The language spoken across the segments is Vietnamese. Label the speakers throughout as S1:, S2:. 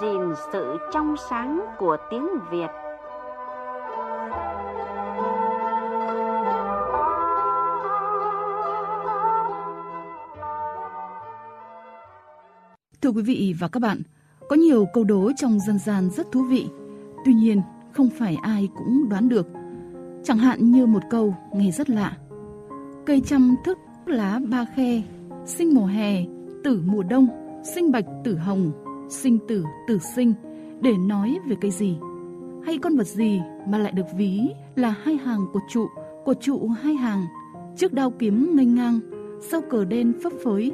S1: gìn sự trong sáng của tiếng Việt.
S2: Thưa quý vị và các bạn, có nhiều câu đố trong dân gian rất thú vị. Tuy nhiên, không phải ai cũng đoán được. Chẳng hạn như một câu nghe rất lạ. Cây trăm thức lá ba khe, sinh mùa hè, tử mùa đông, sinh bạch tử hồng, sinh tử tử sinh để nói về cái gì? Hay con vật gì mà lại được ví là hai hàng cột trụ, cột trụ hai hàng, trước đao kiếm nghênh ngang, sau cờ đen phấp phới.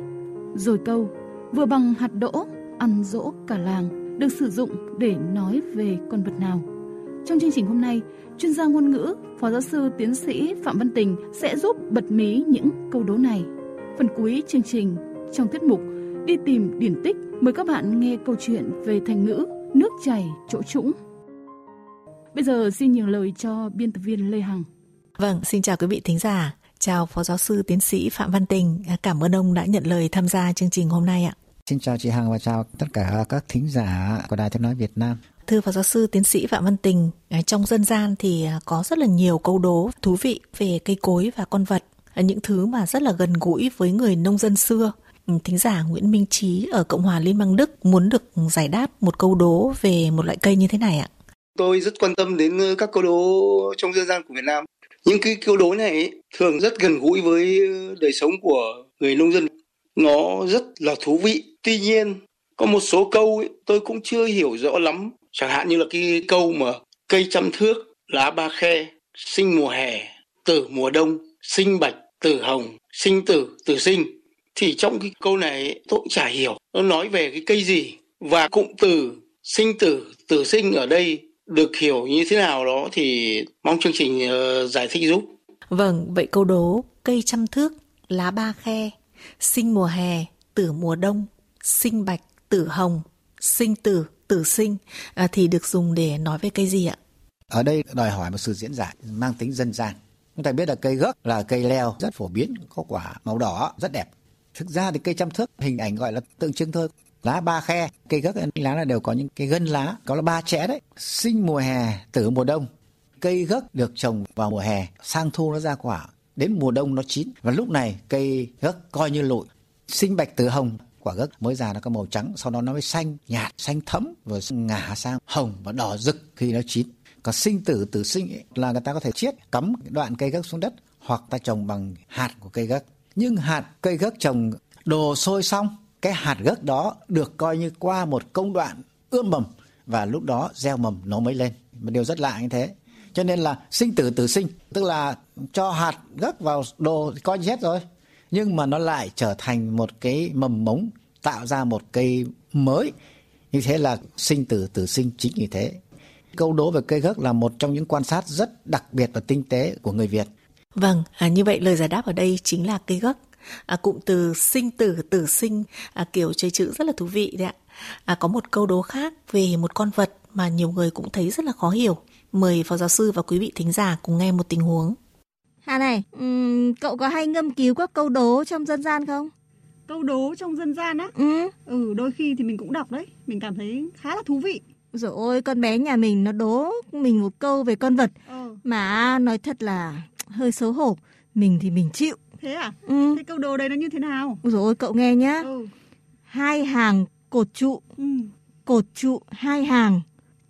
S2: Rồi câu vừa bằng hạt đỗ, ăn dỗ cả làng được sử dụng để nói về con vật nào. Trong chương trình hôm nay, chuyên gia ngôn ngữ, Phó giáo sư tiến sĩ Phạm Văn Tình sẽ giúp bật mí những câu đố này. Phần cuối chương trình, trong tiết mục Đi tìm điển tích, mời các bạn nghe câu chuyện về thành ngữ nước chảy chỗ trũng. Bây giờ xin nhường lời cho biên tập viên Lê Hằng.
S3: Vâng, xin chào quý vị thính giả. Chào Phó Giáo sư Tiến sĩ Phạm Văn Tình. Cảm ơn ông đã nhận lời tham gia chương trình hôm nay ạ.
S4: Xin chào chị Hằng và chào tất cả các thính giả của Đài Tiếng Nói Việt Nam.
S3: Thưa Phó Giáo sư Tiến sĩ Phạm Văn Tình, à, trong dân gian thì à, có rất là nhiều câu đố thú vị về cây cối và con vật, à, những thứ mà rất là gần gũi với người nông dân xưa. Thính giả Nguyễn Minh Trí ở Cộng hòa Liên bang Đức muốn được giải đáp một câu đố về một loại cây như thế này ạ.
S5: Tôi rất quan tâm đến các câu đố trong dân gian của Việt Nam. Những cái câu đố này thường rất gần gũi với đời sống của người nông dân. Nó rất là thú vị. Tuy nhiên, có một số câu ấy, tôi cũng chưa hiểu rõ lắm chẳng hạn như là cái câu mà cây trăm thước lá ba khe sinh mùa hè tử mùa đông sinh bạch tử hồng sinh tử tử sinh thì trong cái câu này tôi cũng chả hiểu nó nói về cái cây gì và cụm từ sinh tử tử sinh ở đây được hiểu như thế nào đó thì mong chương trình uh, giải thích giúp
S3: vâng vậy câu đố cây trăm thước lá ba khe sinh mùa hè tử mùa đông sinh bạch tử hồng sinh tử tử sinh à, thì được dùng để nói về cây gì ạ?
S4: Ở đây đòi hỏi một sự diễn giải mang tính dân gian. Chúng ta biết là cây gấc là cây leo rất phổ biến, có quả màu đỏ rất đẹp. Thực ra thì cây trăm thước hình ảnh gọi là tượng trưng thôi. Lá ba khe, cây gấc lá là đều có những cái gân lá, có là ba chẽ đấy. Sinh mùa hè, tử mùa đông. Cây gấc được trồng vào mùa hè, sang thu nó ra quả, đến mùa đông nó chín và lúc này cây gấc coi như lụi. Sinh bạch tử hồng quả gấc mới già nó có màu trắng sau đó nó mới xanh nhạt xanh thấm rồi ngả sang hồng và đỏ rực khi nó chín còn sinh tử tử sinh ấy, là người ta có thể chiết cắm đoạn cây gấc xuống đất hoặc ta trồng bằng hạt của cây gấc nhưng hạt cây gấc trồng, đồ sôi xong, cái hạt gấc đó được coi như qua một công đoạn ươm mầm và lúc đó gieo mầm nó mới lên. Một điều rất lạ như thế. Cho nên là sinh tử tử sinh, tức là cho hạt gấc vào đồ coi như hết rồi. Nhưng mà nó lại trở thành một cái mầm mống, tạo ra một cây mới. Như thế là sinh tử tử sinh chính như thế. Câu đố về cây gấc là một trong những quan sát rất đặc biệt và tinh tế của người Việt.
S3: Vâng, à, như vậy lời giải đáp ở đây chính là cây gấc. À, cụm từ sinh tử tử sinh à, kiểu chơi chữ rất là thú vị đấy ạ. À, có một câu đố khác về một con vật mà nhiều người cũng thấy rất là khó hiểu. Mời phó giáo sư và quý vị thính giả cùng nghe một tình huống.
S6: Hà này, um, cậu có hay ngâm cứu các câu đố trong dân gian không?
S7: Câu đố trong dân gian á?
S6: Ừ.
S7: Ừ, đôi khi thì mình cũng đọc đấy. Mình cảm thấy khá là thú vị.
S6: Rồi ôi, con bé nhà mình nó đố mình một câu về con vật.
S7: Ừ.
S6: Mà nói thật là hơi xấu hổ. Mình thì mình chịu.
S7: Thế à?
S6: Ừ.
S7: Thế câu đố đấy nó như thế nào?
S6: Rồi ôi, cậu nghe nhá.
S7: Ừ.
S6: Hai hàng cột trụ.
S7: Ừ.
S6: Cột trụ hai hàng.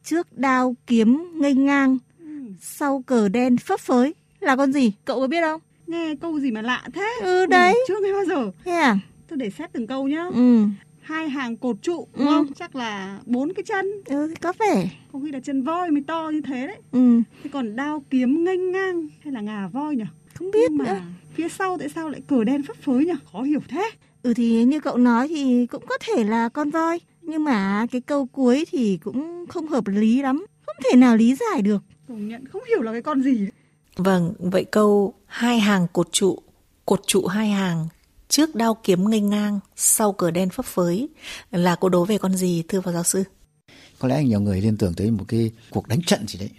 S6: Trước đao kiếm nghênh ngang.
S7: Ừ.
S6: Sau cờ đen phấp phới là con gì? Cậu có biết không?
S7: Nghe câu gì mà lạ thế?
S6: Ừ đấy.
S7: Ừ, chưa nghe bao giờ.
S6: Thế à?
S7: Tôi để xét từng câu nhá.
S6: Ừ.
S7: Hai hàng cột trụ đúng
S6: Ừ.
S7: không? Chắc là bốn cái chân.
S6: Ừ có vẻ.
S7: Có khi là chân voi mới to như thế đấy.
S6: Ừ.
S7: Thế còn đao kiếm nghênh ngang hay là ngà voi nhỉ?
S6: Không biết
S7: Nhưng
S6: nữa.
S7: mà phía sau tại sao lại cờ đen phấp phới nhỉ? Khó hiểu thế.
S6: Ừ thì như cậu nói thì cũng có thể là con voi. Nhưng mà cái câu cuối thì cũng không hợp lý lắm. Không thể nào lý giải được.
S7: Công nhận không hiểu là cái con gì.
S3: Vâng, vậy câu hai hàng cột trụ, cột trụ hai hàng, trước đao kiếm nghênh ngang, sau cờ đen phấp phới là câu đố về con gì thưa phó giáo sư?
S4: Có lẽ nhiều người liên tưởng tới một cái cuộc đánh trận gì đấy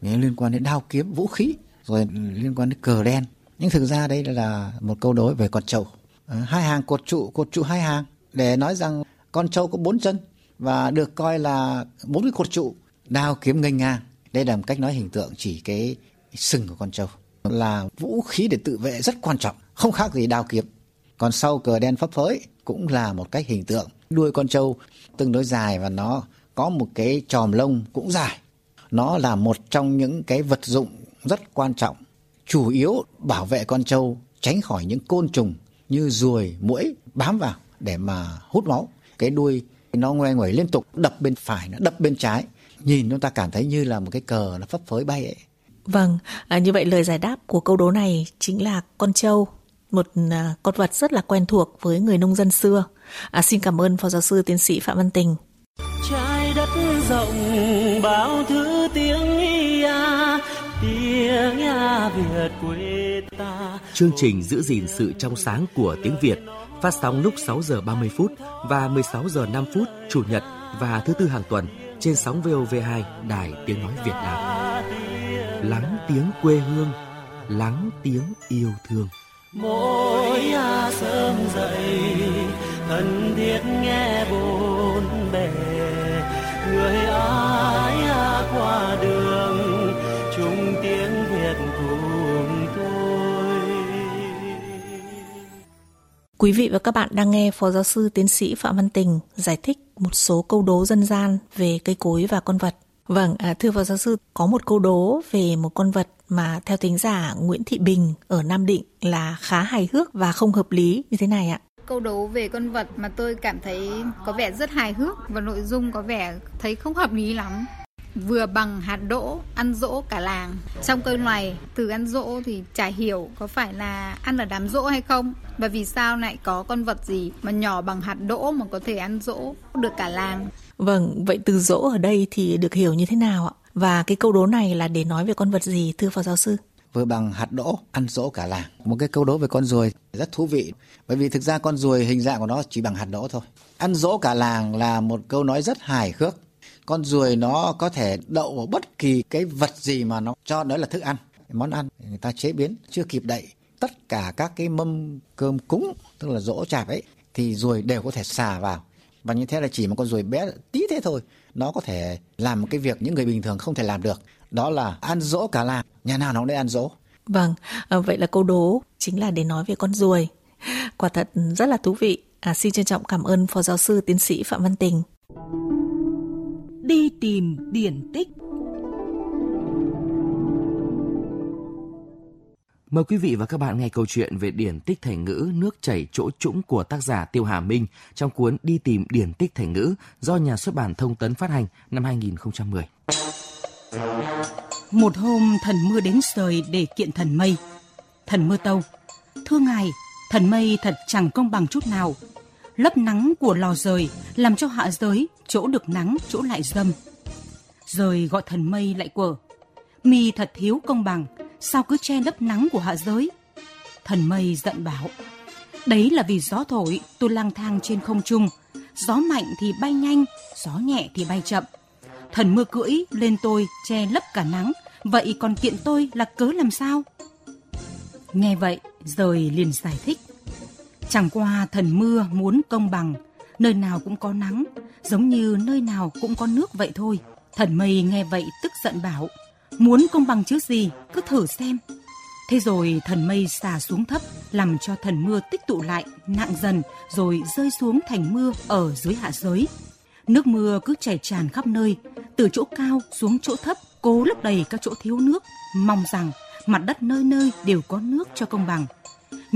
S4: liên quan đến đao kiếm vũ khí rồi liên quan đến cờ đen nhưng thực ra đây là một câu đối về con trâu à, hai hàng cột trụ cột trụ hai hàng để nói rằng con trâu có bốn chân và được coi là bốn cái cột trụ đao kiếm nghênh ngang. Đây là một cách nói hình tượng chỉ cái sừng của con trâu là vũ khí để tự vệ rất quan trọng, không khác gì đao kiếm. Còn sau cờ đen phấp phới cũng là một cách hình tượng đuôi con trâu tương đối dài và nó có một cái tròm lông cũng dài. Nó là một trong những cái vật dụng rất quan trọng, chủ yếu bảo vệ con trâu tránh khỏi những côn trùng như ruồi, muỗi bám vào để mà hút máu. Cái đuôi nó ngoe nguẩy liên tục đập bên phải, nó đập bên trái. Nhìn chúng ta cảm thấy như là một cái cờ nó phấp phới bay ấy.
S3: Vâng, à, như vậy lời giải đáp của câu đố này chính là con trâu, một à, con vật rất là quen thuộc với người nông dân xưa. À, xin cảm ơn Phó Giáo sư Tiến sĩ Phạm Văn Tình.
S8: Trái đất rộng bao thứ tiếng ia, tiếng ia Việt quê ta.
S9: Chương trình giữ gìn sự trong sáng của tiếng Việt phát sóng lúc 6 giờ 30 phút và 16 giờ 5 phút chủ nhật và thứ tư hàng tuần trên sóng VOV2 Đài Tiếng Nói Việt Nam. Lắng tiếng quê hương, lắng tiếng yêu thương.
S8: Mỗi sớm dậy, thân thiết nghe bốn bề, người ai qua đường, chung tiếng Việt cùng tôi.
S3: Quý vị và các bạn đang nghe Phó Giáo sư Tiến sĩ Phạm Văn Tình giải thích một số câu đố dân gian về cây cối và con vật. Vâng, à, thưa Phó Giáo sư, có một câu đố về một con vật mà theo tính giả Nguyễn Thị Bình ở Nam Định là khá hài hước và không hợp lý như thế này ạ.
S10: Câu đố về con vật mà tôi cảm thấy có vẻ rất hài hước và nội dung có vẻ thấy không hợp lý lắm. Vừa bằng hạt đỗ, ăn dỗ cả làng. Trong câu này, từ ăn dỗ thì chả hiểu có phải là ăn ở đám dỗ hay không. Và vì sao lại có con vật gì mà nhỏ bằng hạt đỗ mà có thể ăn dỗ được cả làng.
S3: Vâng, vậy từ dỗ ở đây thì được hiểu như thế nào ạ? Và cái câu đố này là để nói về con vật gì thưa Phó Giáo sư?
S4: vừa bằng hạt đỗ ăn dỗ cả làng một cái câu đố về con ruồi rất thú vị bởi vì thực ra con ruồi hình dạng của nó chỉ bằng hạt đỗ thôi ăn dỗ cả làng là một câu nói rất hài hước con ruồi nó có thể đậu vào bất kỳ cái vật gì mà nó cho đó là thức ăn món ăn người ta chế biến chưa kịp đậy tất cả các cái mâm cơm cúng tức là rỗ chạp ấy thì ruồi đều có thể xà vào và như thế là chỉ một con ruồi bé tí thế thôi nó có thể làm một cái việc những người bình thường không thể làm được đó là ăn dỗ cả làng nhà nào nó cũng để ăn dỗ
S3: Vâng, à, vậy là câu đố chính là để nói về con ruồi. Quả thật rất là thú vị. À, xin trân trọng cảm ơn Phó Giáo sư Tiến sĩ Phạm Văn Tình.
S11: Đi tìm điển tích
S9: Mời quý vị và các bạn nghe câu chuyện về điển tích thành ngữ nước chảy chỗ trũng của tác giả Tiêu Hà Minh trong cuốn Đi tìm điển tích thành ngữ do nhà xuất bản Thông tấn phát hành năm 2010.
S11: Một hôm thần mưa đến rời để kiện thần mây. Thần mưa tâu. Thưa ngài, thần mây thật chẳng công bằng chút nào lớp nắng của lò rời làm cho hạ giới chỗ được nắng chỗ lại dâm. Rời gọi thần mây lại quở. Mi thật thiếu công bằng, sao cứ che lớp nắng của hạ giới? Thần mây giận bảo. Đấy là vì gió thổi, tôi lang thang trên không trung. Gió mạnh thì bay nhanh, gió nhẹ thì bay chậm. Thần mưa cưỡi lên tôi che lấp cả nắng, vậy còn kiện tôi là cớ làm sao? Nghe vậy, rời liền giải thích. Chẳng qua thần mưa muốn công bằng, nơi nào cũng có nắng, giống như nơi nào cũng có nước vậy thôi. Thần mây nghe vậy tức giận bảo, muốn công bằng chứ gì, cứ thử xem. Thế rồi thần mây xà xuống thấp, làm cho thần mưa tích tụ lại, nặng dần, rồi rơi xuống thành mưa ở dưới hạ giới. Nước mưa cứ chảy tràn khắp nơi, từ chỗ cao xuống chỗ thấp, cố lấp đầy các chỗ thiếu nước, mong rằng mặt đất nơi nơi đều có nước cho công bằng.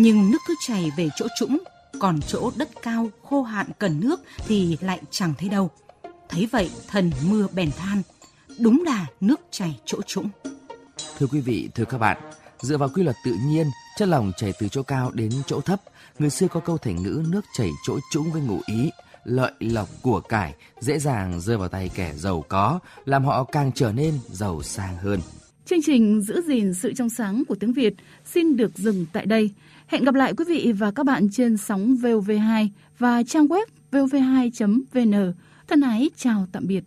S11: Nhưng nước cứ chảy về chỗ trũng, còn chỗ đất cao khô hạn cần nước thì lại chẳng thấy đâu. Thấy vậy, thần mưa bèn than, đúng là nước chảy chỗ trũng.
S9: Thưa quý vị, thưa các bạn, dựa vào quy luật tự nhiên, chất lỏng chảy từ chỗ cao đến chỗ thấp. Người xưa có câu thành ngữ nước chảy chỗ trũng với ngụ ý, lợi lộc của cải dễ dàng rơi vào tay kẻ giàu có, làm họ càng trở nên giàu sang hơn.
S2: Chương trình giữ gìn sự trong sáng của tiếng Việt xin được dừng tại đây. Hẹn gặp lại quý vị và các bạn trên sóng VOV2 và trang web vov2.vn. Thân ái, chào tạm biệt.